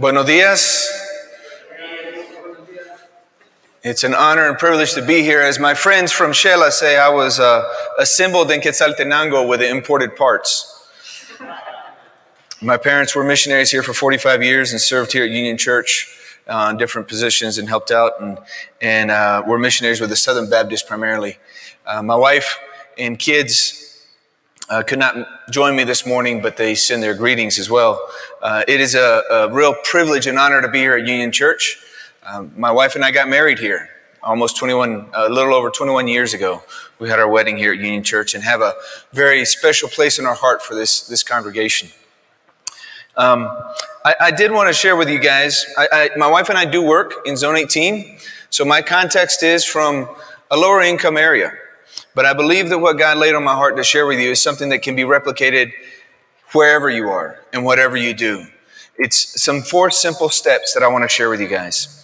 Buenos dias. It's an honor and privilege to be here. As my friends from Xela say, I was uh, assembled in Quetzaltenango with the imported parts. My parents were missionaries here for 45 years and served here at Union Church uh, in different positions and helped out, and, and uh, were missionaries with the Southern Baptist primarily. Uh, my wife and kids uh, could not join me this morning, but they send their greetings as well. Uh, it is a, a, real privilege and honor to be here at Union Church. Um, my wife and I got married here almost 21, a little over 21 years ago. We had our wedding here at Union Church and have a very special place in our heart for this, this congregation. Um, I, I, did want to share with you guys, I, I, my wife and I do work in Zone 18, so my context is from a lower income area. But I believe that what God laid on my heart to share with you is something that can be replicated wherever you are and whatever you do. It's some four simple steps that I want to share with you guys.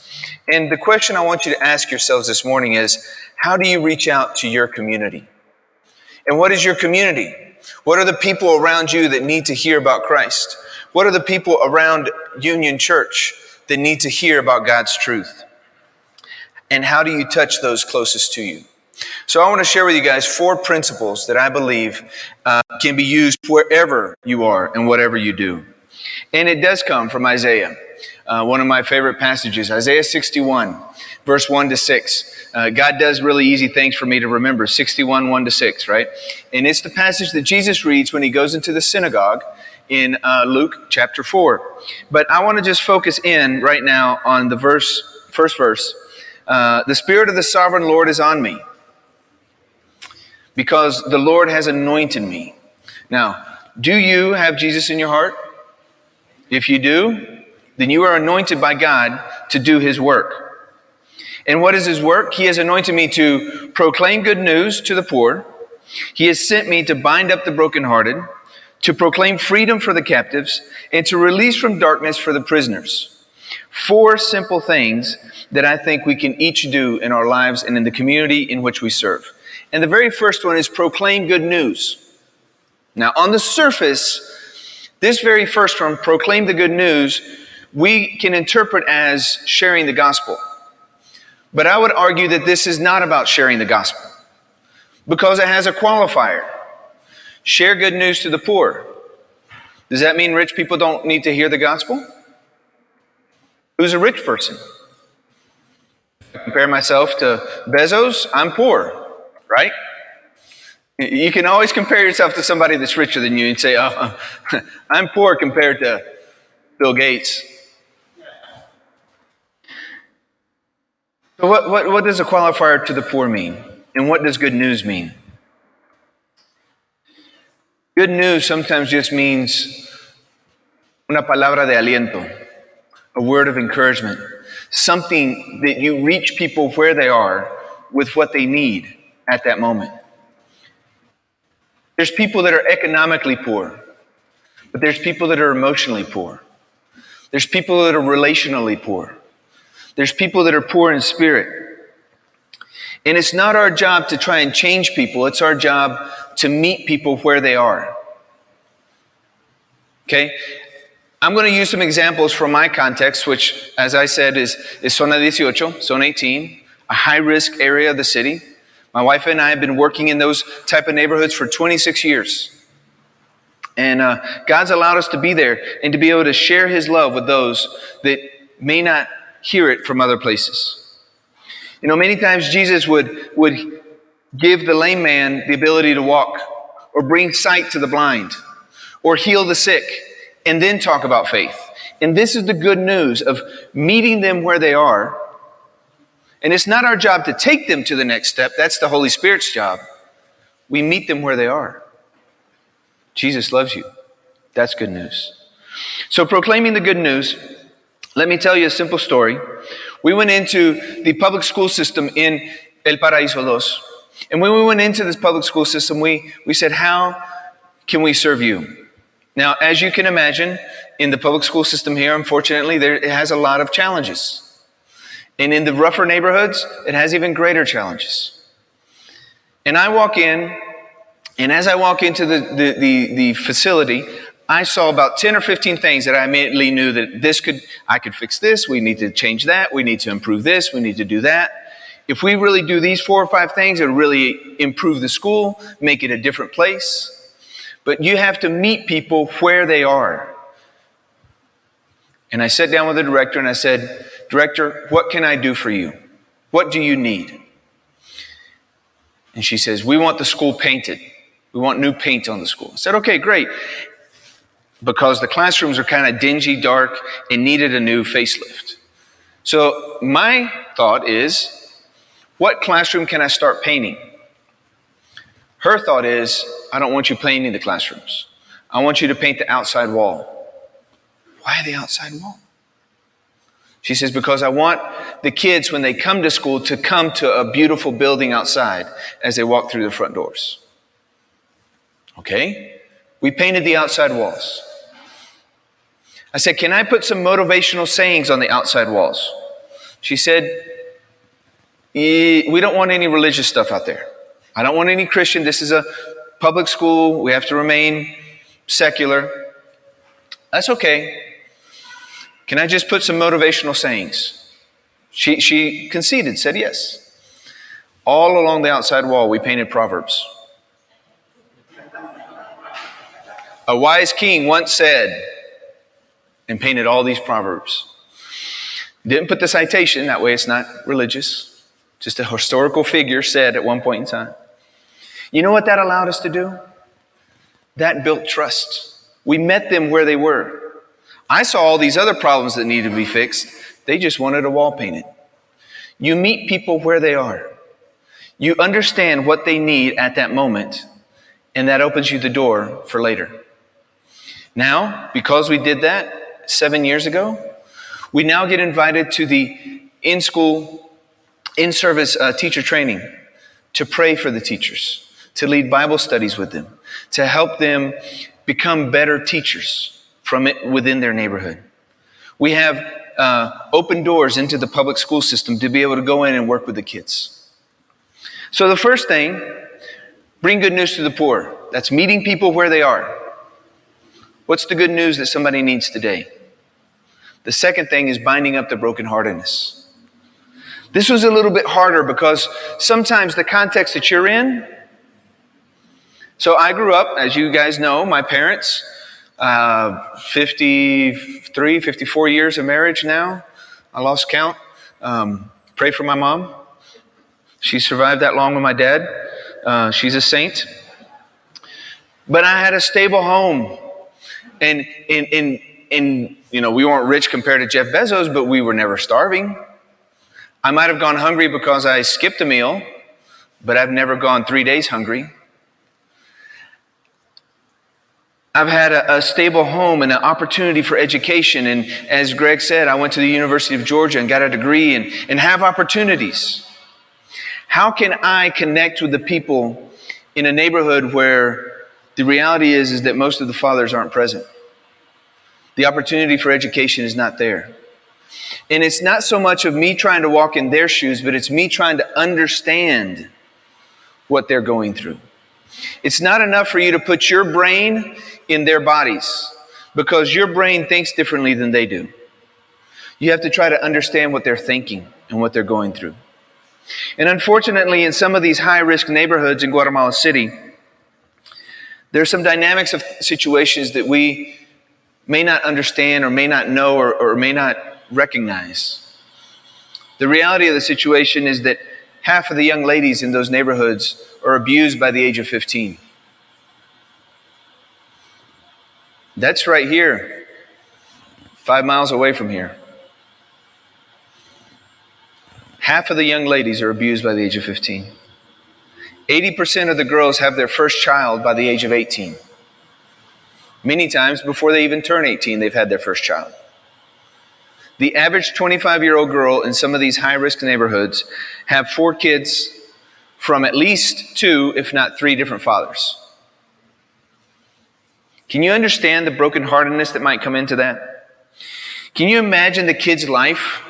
And the question I want you to ask yourselves this morning is how do you reach out to your community? And what is your community? What are the people around you that need to hear about Christ? What are the people around Union Church that need to hear about God's truth? And how do you touch those closest to you? So, I want to share with you guys four principles that I believe uh, can be used wherever you are and whatever you do. And it does come from Isaiah uh, one of my favorite passages, Isaiah 61, verse 1 to 6. Uh, God does really easy things for me to remember 61, 1 to 6, right? And it's the passage that Jesus reads when he goes into the synagogue in uh, Luke chapter 4. But I want to just focus in right now on the verse, first verse. Uh, the Spirit of the sovereign Lord is on me because the Lord has anointed me. Now, do you have Jesus in your heart? If you do, then you are anointed by God to do his work. And what is his work? He has anointed me to proclaim good news to the poor. He has sent me to bind up the brokenhearted, to proclaim freedom for the captives, and to release from darkness for the prisoners. Four simple things that I think we can each do in our lives and in the community in which we serve. And the very first one is proclaim good news. Now, on the surface, this very first one, proclaim the good news, we can interpret as sharing the gospel. But I would argue that this is not about sharing the gospel because it has a qualifier. Share good news to the poor. Does that mean rich people don't need to hear the gospel? Who's a rich person? Compare myself to Bezos, I'm poor, right? You can always compare yourself to somebody that's richer than you and say, oh, I'm poor compared to Bill Gates. So, what, what, what does a qualifier to the poor mean? And what does good news mean? Good news sometimes just means una palabra de aliento, a word of encouragement, something that you reach people where they are with what they need at that moment. There's people that are economically poor, but there's people that are emotionally poor. There's people that are relationally poor. There's people that are poor in spirit. And it's not our job to try and change people, it's our job to meet people where they are. Okay? I'm going to use some examples from my context, which, as I said, is, is Zona 18, Zona 18, a high risk area of the city. My wife and I have been working in those type of neighborhoods for 26 years. And uh, God's allowed us to be there and to be able to share His love with those that may not hear it from other places. You know, many times Jesus would, would give the lame man the ability to walk, or bring sight to the blind, or heal the sick, and then talk about faith. And this is the good news of meeting them where they are. And it's not our job to take them to the next step, that's the Holy Spirit's job. We meet them where they are. Jesus loves you. That's good news. So, proclaiming the good news let me tell you a simple story. We went into the public school system in El Paraíso Dos. And when we went into this public school system, we, we said, How can we serve you? Now, as you can imagine, in the public school system here, unfortunately, there, it has a lot of challenges. And in the rougher neighborhoods, it has even greater challenges. And I walk in, and as I walk into the, the, the, the facility, I saw about 10 or 15 things that I immediately knew that this could, I could fix this. We need to change that. We need to improve this. We need to do that. If we really do these four or five things, it'll really improve the school, make it a different place. But you have to meet people where they are. And I sat down with the director and I said, Director, what can I do for you? What do you need? And she says, We want the school painted. We want new paint on the school. I said, Okay, great. Because the classrooms are kind of dingy, dark, and needed a new facelift. So my thought is, what classroom can I start painting? Her thought is, I don't want you painting the classrooms. I want you to paint the outside wall. Why the outside wall? She says, because I want the kids, when they come to school, to come to a beautiful building outside as they walk through the front doors. Okay? We painted the outside walls. I said, Can I put some motivational sayings on the outside walls? She said, We don't want any religious stuff out there. I don't want any Christian. This is a public school. We have to remain secular. That's okay. Can I just put some motivational sayings? She, she conceded, said yes. All along the outside wall, we painted Proverbs. A wise king once said, and painted all these Proverbs. Didn't put the citation, that way it's not religious. Just a historical figure said at one point in time. You know what that allowed us to do? That built trust. We met them where they were. I saw all these other problems that needed to be fixed. They just wanted a wall painted. You meet people where they are. You understand what they need at that moment, and that opens you the door for later. Now, because we did that seven years ago, we now get invited to the in school, in service uh, teacher training to pray for the teachers, to lead Bible studies with them, to help them become better teachers from it within their neighborhood. We have uh, open doors into the public school system to be able to go in and work with the kids. So, the first thing, bring good news to the poor. That's meeting people where they are. What's the good news that somebody needs today? The second thing is binding up the brokenheartedness. This was a little bit harder because sometimes the context that you're in. So I grew up, as you guys know, my parents uh, 53, 54 years of marriage now. I lost count. Um, pray for my mom. She survived that long with my dad. Uh, she's a saint. But I had a stable home. And, and, and, and, you know, we weren't rich compared to Jeff Bezos, but we were never starving. I might have gone hungry because I skipped a meal, but I've never gone three days hungry. I've had a, a, stable home and an opportunity for education. And as Greg said, I went to the University of Georgia and got a degree and, and have opportunities. How can I connect with the people in a neighborhood where the reality is, is that most of the fathers aren't present? The opportunity for education is not there. And it's not so much of me trying to walk in their shoes, but it's me trying to understand what they're going through. It's not enough for you to put your brain in their bodies because your brain thinks differently than they do. You have to try to understand what they're thinking and what they're going through. And unfortunately, in some of these high risk neighborhoods in Guatemala City, there are some dynamics of situations that we may not understand or may not know or, or may not recognize. The reality of the situation is that half of the young ladies in those neighborhoods are abused by the age of 15. That's right here, five miles away from here. Half of the young ladies are abused by the age of 15. 80% of the girls have their first child by the age of 18. Many times before they even turn 18, they've had their first child. The average 25 year old girl in some of these high risk neighborhoods have four kids from at least two, if not three different fathers. Can you understand the brokenheartedness that might come into that? Can you imagine the kid's life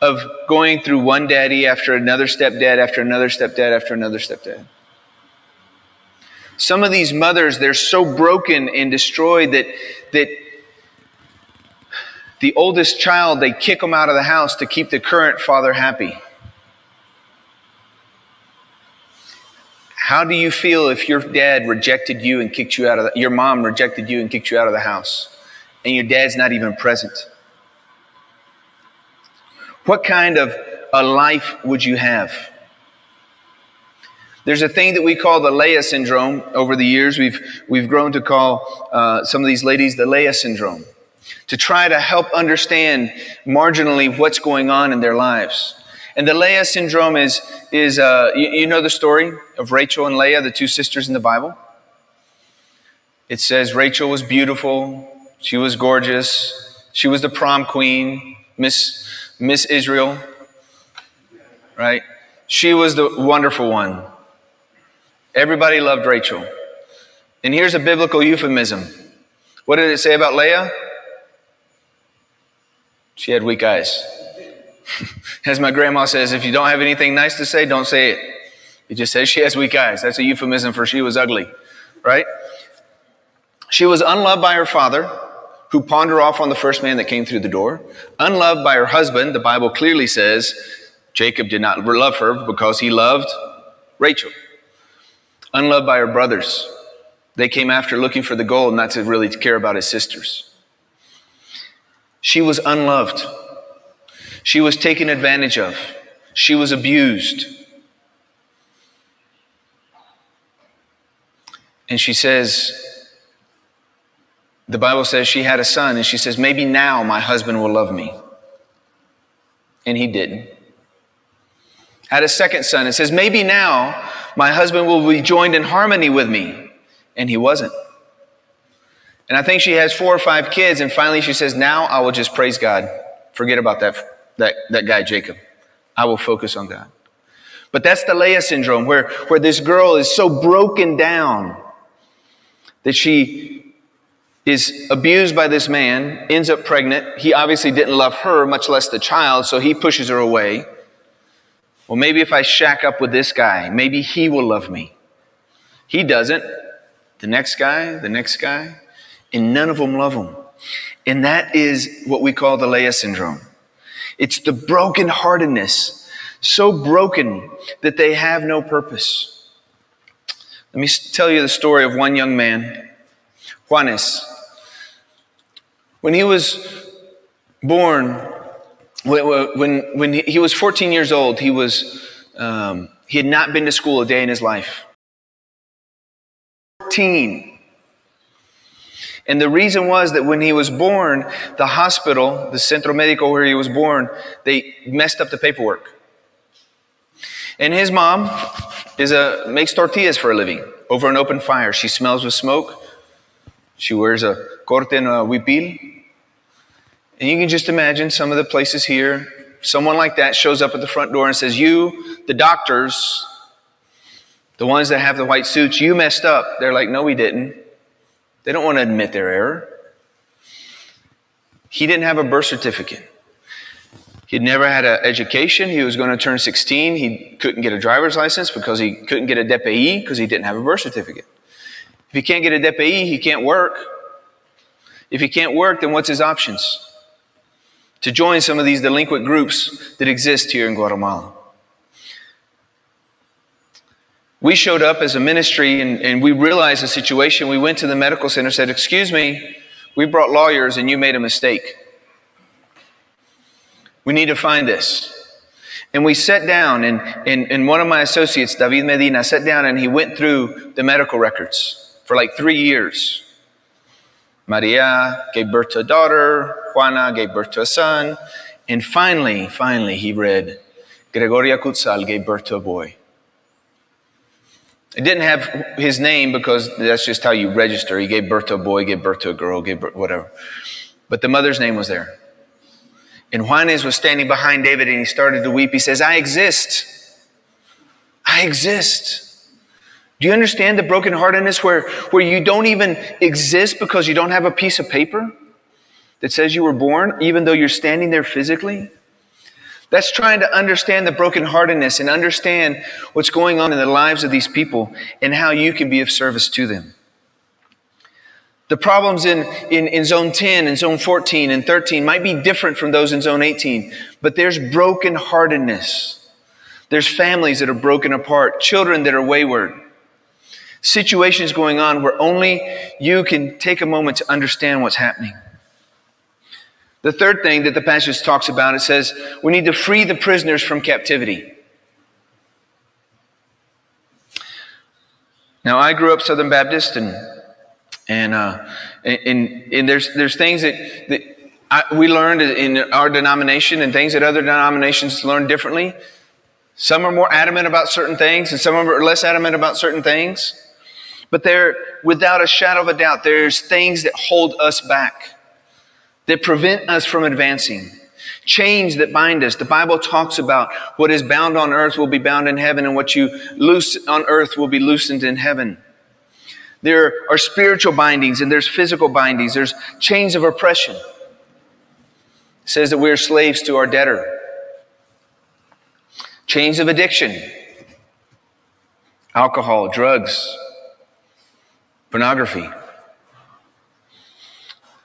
of going through one daddy after another stepdad, after another stepdad, after another stepdad? Some of these mothers, they're so broken and destroyed that, that the oldest child, they kick them out of the house to keep the current father happy. How do you feel if your dad rejected you and kicked you out of the, your mom rejected you and kicked you out of the house and your dad's not even present? What kind of a life would you have? There's a thing that we call the Leah syndrome. Over the years, we've, we've grown to call uh, some of these ladies the Leah syndrome to try to help understand marginally what's going on in their lives. And the Leah syndrome is, is uh, you, you know the story of Rachel and Leah, the two sisters in the Bible? It says Rachel was beautiful, she was gorgeous, she was the prom queen, Miss, Miss Israel, right? She was the wonderful one. Everybody loved Rachel. And here's a biblical euphemism. What did it say about Leah? She had weak eyes. As my grandma says, if you don't have anything nice to say, don't say it. It just says she has weak eyes. That's a euphemism for she was ugly, right? She was unloved by her father, who pawned her off on the first man that came through the door. Unloved by her husband, the Bible clearly says Jacob did not love her because he loved Rachel. Unloved by her brothers. They came after looking for the gold, not to really care about his sisters. She was unloved. She was taken advantage of. She was abused. And she says, the Bible says she had a son, and she says, maybe now my husband will love me. And he didn't. Had a second son, and says, maybe now my husband will be joined in harmony with me. And he wasn't. And I think she has four or five kids, and finally she says, now I will just praise God. Forget about that that, that guy, Jacob. I will focus on God. But that's the Leah syndrome, where, where this girl is so broken down that she is abused by this man, ends up pregnant. He obviously didn't love her, much less the child, so he pushes her away. Well, maybe if I shack up with this guy, maybe he will love me. He doesn't. The next guy, the next guy, and none of them love him. And that is what we call the Leah syndrome. It's the brokenheartedness, so broken that they have no purpose. Let me tell you the story of one young man, Juanes. When he was born, when, when he was 14 years old, he, was, um, he had not been to school a day in his life. 14. And the reason was that when he was born, the hospital, the Centro Médico where he was born, they messed up the paperwork. And his mom is a makes tortillas for a living over an open fire. She smells with smoke. She wears a corte and a huipil. And you can just imagine some of the places here, someone like that shows up at the front door and says, You, the doctors, the ones that have the white suits, you messed up. They're like, No, we didn't. They don't want to admit their error. He didn't have a birth certificate. He'd never had an education. He was going to turn 16. He couldn't get a driver's license because he couldn't get a DPI because he didn't have a birth certificate. If he can't get a DPI, he can't work. If he can't work, then what's his options? To join some of these delinquent groups that exist here in Guatemala. We showed up as a ministry and, and we realized the situation. We went to the medical center, said, Excuse me, we brought lawyers and you made a mistake. We need to find this. And we sat down, and, and, and one of my associates, David Medina, sat down and he went through the medical records for like three years. Maria gave birth to a daughter, Juana gave birth to a son, and finally, finally, he read, Gregoria Cutzal gave birth to a boy. It didn't have his name because that's just how you register. He gave birth to a boy, gave birth to a girl, gave birth, whatever. But the mother's name was there. And Juanes was standing behind David and he started to weep. He says, I exist. I exist. Do you understand the brokenheartedness where, where you don't even exist because you don't have a piece of paper that says you were born, even though you're standing there physically? That's trying to understand the brokenheartedness and understand what's going on in the lives of these people and how you can be of service to them. The problems in, in, in zone 10 and zone 14 and 13 might be different from those in zone 18, but there's brokenheartedness. There's families that are broken apart, children that are wayward, situations going on where only you can take a moment to understand what's happening. The third thing that the passage talks about, it says we need to free the prisoners from captivity. Now, I grew up Southern Baptist, and and uh, and, and there's there's things that, that I, we learned in our denomination, and things that other denominations learn differently. Some are more adamant about certain things, and some are less adamant about certain things. But there, without a shadow of a doubt, there's things that hold us back that prevent us from advancing. Chains that bind us. The Bible talks about what is bound on earth will be bound in heaven, and what you loose on earth will be loosened in heaven. There are spiritual bindings and there's physical bindings. There's chains of oppression. It says that we're slaves to our debtor. Chains of addiction. Alcohol, drugs, pornography.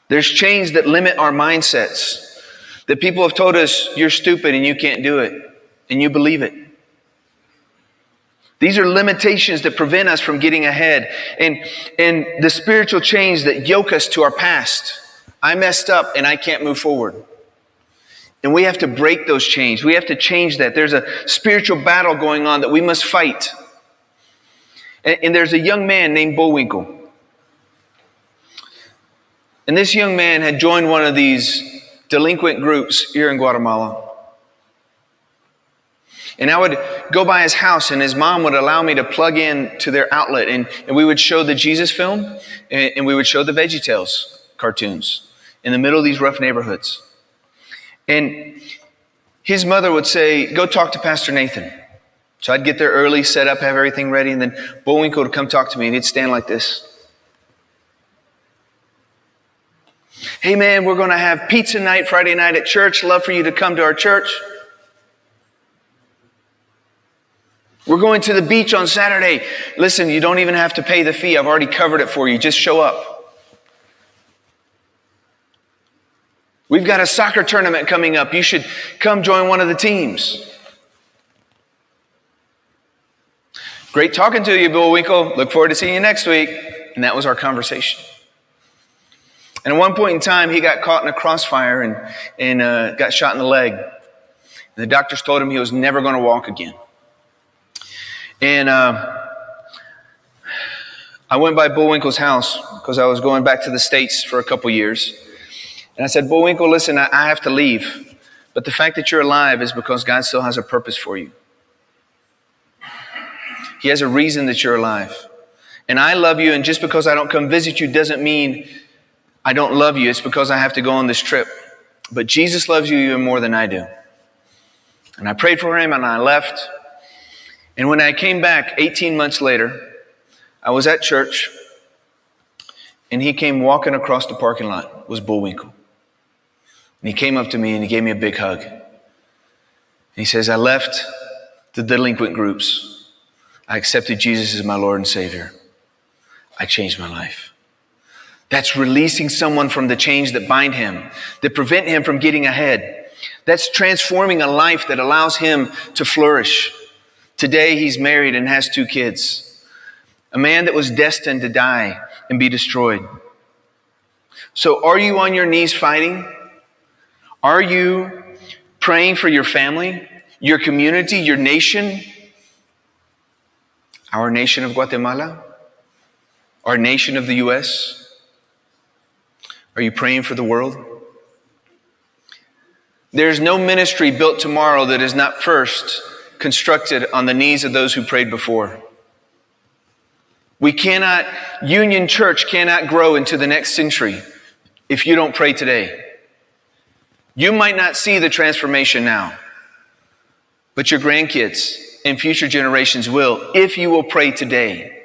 There's chains that limit our mindsets. That people have told us, you're stupid and you can't do it. And you believe it. These are limitations that prevent us from getting ahead. And, and the spiritual chains that yoke us to our past. I messed up and I can't move forward. And we have to break those chains. We have to change that. There's a spiritual battle going on that we must fight. And, and there's a young man named Bullwinkle. And this young man had joined one of these delinquent groups here in Guatemala. And I would go by his house, and his mom would allow me to plug in to their outlet, and, and we would show the Jesus film, and, and we would show the Veggie Tales cartoons in the middle of these rough neighborhoods. And his mother would say, Go talk to Pastor Nathan. So I'd get there early, set up, have everything ready, and then Bullwinkle would come talk to me, and he'd stand like this. Hey man, we're going to have pizza night Friday night at church. Love for you to come to our church. We're going to the beach on Saturday. Listen, you don't even have to pay the fee. I've already covered it for you. Just show up. We've got a soccer tournament coming up. You should come join one of the teams. Great talking to you, Bullwinkle. Look forward to seeing you next week. And that was our conversation. And at one point in time, he got caught in a crossfire and, and uh, got shot in the leg. And the doctors told him he was never going to walk again. And uh, I went by Bullwinkle's house because I was going back to the States for a couple years. And I said, Bullwinkle, listen, I, I have to leave. But the fact that you're alive is because God still has a purpose for you. He has a reason that you're alive. And I love you, and just because I don't come visit you doesn't mean I don't love you. It's because I have to go on this trip. But Jesus loves you even more than I do. And I prayed for him and I left. And when I came back 18 months later, I was at church and he came walking across the parking lot, was Bullwinkle. And he came up to me and he gave me a big hug. And he says, I left the delinquent groups. I accepted Jesus as my Lord and Savior. I changed my life. That's releasing someone from the chains that bind him, that prevent him from getting ahead. That's transforming a life that allows him to flourish. Today, he's married and has two kids. A man that was destined to die and be destroyed. So, are you on your knees fighting? Are you praying for your family, your community, your nation? Our nation of Guatemala? Our nation of the U.S.? Are you praying for the world? There's no ministry built tomorrow that is not first constructed on the knees of those who prayed before. We cannot, Union Church cannot grow into the next century if you don't pray today. You might not see the transformation now, but your grandkids and future generations will if you will pray today.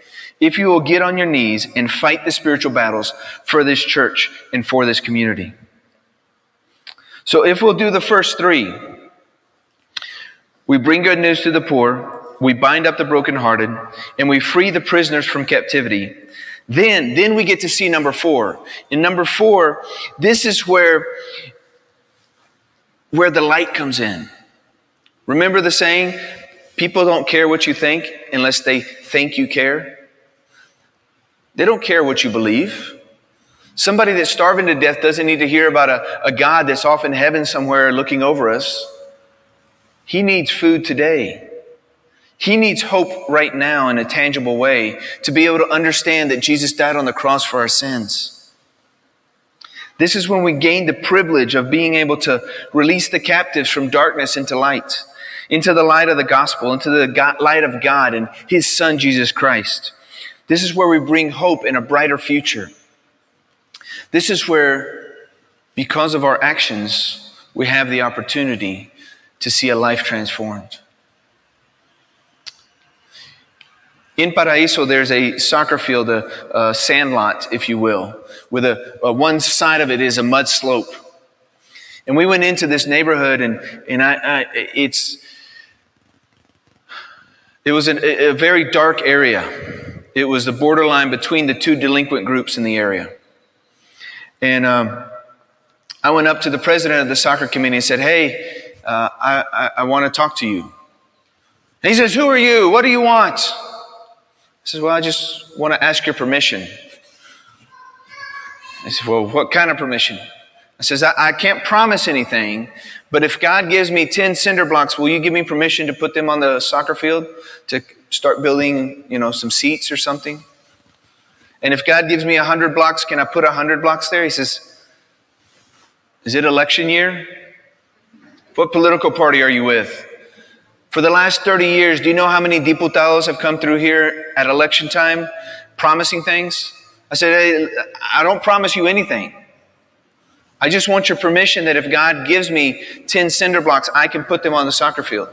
If you will get on your knees and fight the spiritual battles for this church and for this community. So if we'll do the first three, We bring good news to the poor. We bind up the brokenhearted and we free the prisoners from captivity. Then, then we get to see number four. In number four, this is where, where the light comes in. Remember the saying, people don't care what you think unless they think you care? They don't care what you believe. Somebody that's starving to death doesn't need to hear about a, a God that's off in heaven somewhere looking over us. He needs food today. He needs hope right now in a tangible way to be able to understand that Jesus died on the cross for our sins. This is when we gain the privilege of being able to release the captives from darkness into light, into the light of the gospel, into the light of God and His Son, Jesus Christ. This is where we bring hope in a brighter future. This is where, because of our actions, we have the opportunity to see a life transformed. In Paraíso, there's a soccer field, a, a sand lot, if you will, with a, a, one side of it is a mud slope. And we went into this neighborhood, and, and I, I it's it was an, a very dark area. It was the borderline between the two delinquent groups in the area. And um, I went up to the president of the soccer committee and said, "Hey, uh, I, I, I want to talk to you." And he says, "Who are you? What do you want?" I says, Well, I just want to ask your permission. I said, Well, what kind of permission? I says, I, I, can't promise anything, but if God gives me 10 cinder blocks, will you give me permission to put them on the soccer field to start building, you know, some seats or something? And if God gives me 100 blocks, can I put 100 blocks there? He says, Is it election year? What political party are you with? For the last 30 years, do you know how many diputados have come through here at election time promising things? I said, hey, I don't promise you anything. I just want your permission that if God gives me 10 cinder blocks, I can put them on the soccer field.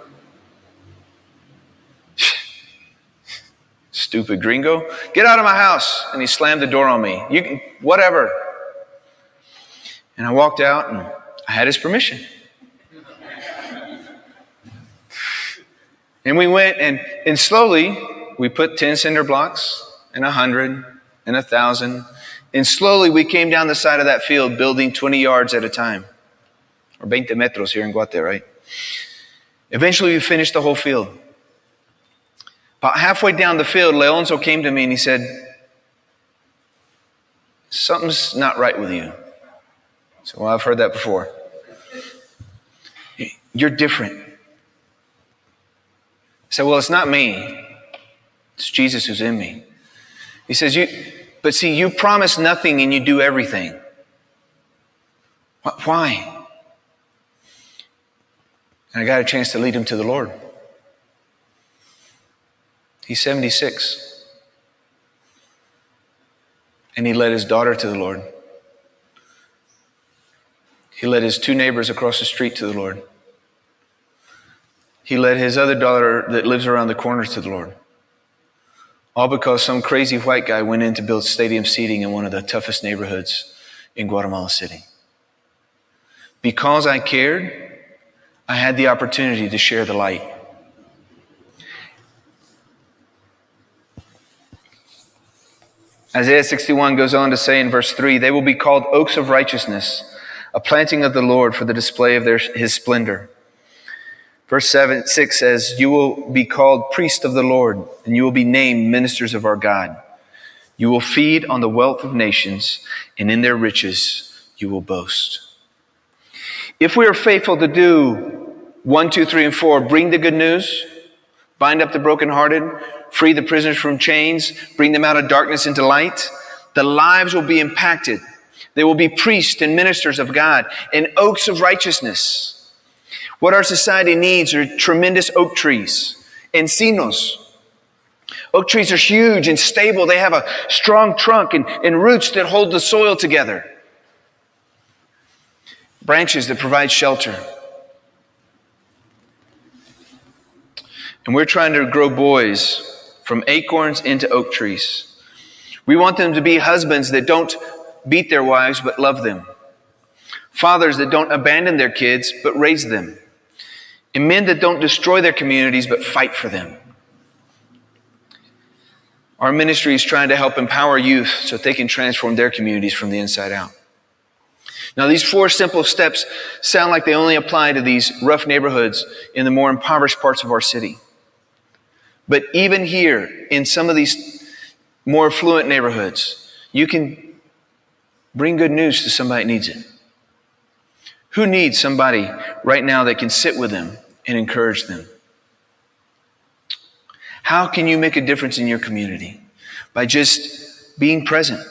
Stupid gringo. Get out of my house. And he slammed the door on me. You can, whatever. And I walked out and I had his permission. And we went and, and slowly we put 10 cinder blocks and a 100 and a 1,000. And slowly we came down the side of that field building 20 yards at a time. Or 20 metros here in Guate, right? Eventually we finished the whole field. About halfway down the field, Leonzo came to me and he said, Something's not right with you. So, well, I've heard that before. You're different. I said, Well, it's not me. It's Jesus who's in me. He says, You but see, you promise nothing and you do everything. Why? And I got a chance to lead him to the Lord. He's 76. And he led his daughter to the Lord. He led his two neighbors across the street to the Lord. He led his other daughter that lives around the corner to the Lord. All because some crazy white guy went in to build stadium seating in one of the toughest neighborhoods in Guatemala City. Because I cared, I had the opportunity to share the light. Isaiah 61 goes on to say in verse 3 they will be called oaks of righteousness, a planting of the Lord for the display of their, his splendor. Verse 7, 6 says, You will be called priest of the Lord, and you will be named ministers of our God. You will feed on the wealth of nations, and in their riches you will boast. If we are faithful to do one, two, three, and four, bring the good news, bind up the brokenhearted, free the prisoners from chains, bring them out of darkness into light, the lives will be impacted. They will be priests and ministers of God and oaks of righteousness. What our society needs are tremendous oak trees, encinos. Oak trees are huge and stable. They have a strong trunk and, and roots that hold the soil together. Branches that provide shelter. And we're trying to grow boys from acorns into oak trees. We want them to be husbands that don't beat their wives but love them. Fathers that don't abandon their kids but raise them and men that don't destroy their communities but fight for them. Our ministry is trying to help empower youth so they can transform their communities from the inside out. Now, these four simple steps sound like they only apply to these rough neighborhoods in the more impoverished parts of our city. But even here, in some of these more affluent neighborhoods, you can bring good news to somebody that needs it. Who needs somebody right now that can sit with them and encourage them? How can you make a difference in your community? By just being present,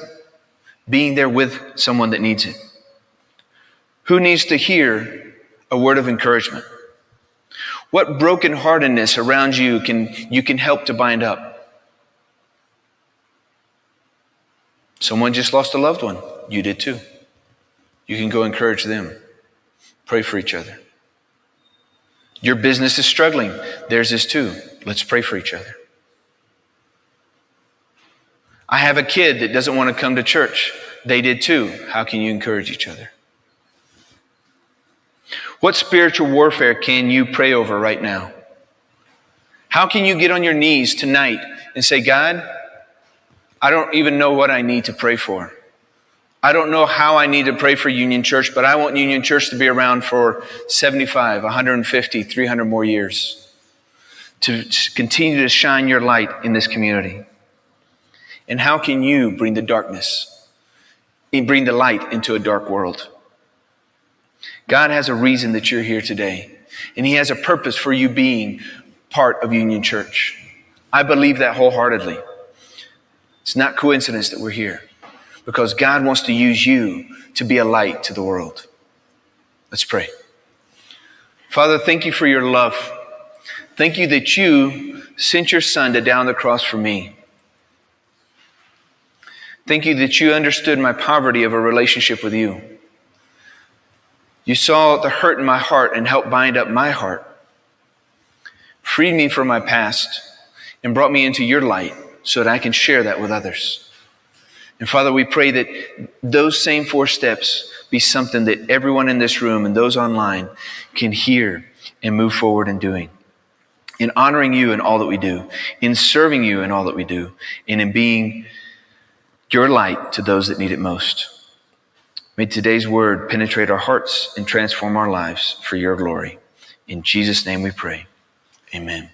being there with someone that needs it. Who needs to hear a word of encouragement? What brokenheartedness around you can you can help to bind up? Someone just lost a loved one. You did too. You can go encourage them. Pray for each other. Your business is struggling. Theirs is too. Let's pray for each other. I have a kid that doesn't want to come to church. They did too. How can you encourage each other? What spiritual warfare can you pray over right now? How can you get on your knees tonight and say, God, I don't even know what I need to pray for. I don't know how I need to pray for Union Church, but I want Union Church to be around for 75, 150, 300 more years to continue to shine your light in this community. And how can you bring the darkness, and bring the light into a dark world? God has a reason that you're here today, and He has a purpose for you being part of Union Church. I believe that wholeheartedly. It's not coincidence that we're here because God wants to use you to be a light to the world. Let's pray. Father, thank you for your love. Thank you that you sent your son to down the cross for me. Thank you that you understood my poverty of a relationship with you. You saw the hurt in my heart and helped bind up my heart. Freed me from my past and brought me into your light so that I can share that with others. And Father, we pray that those same four steps be something that everyone in this room and those online can hear and move forward in doing. In honoring you in all that we do, in serving you in all that we do, and in being your light to those that need it most. May today's word penetrate our hearts and transform our lives for your glory. In Jesus' name we pray. Amen.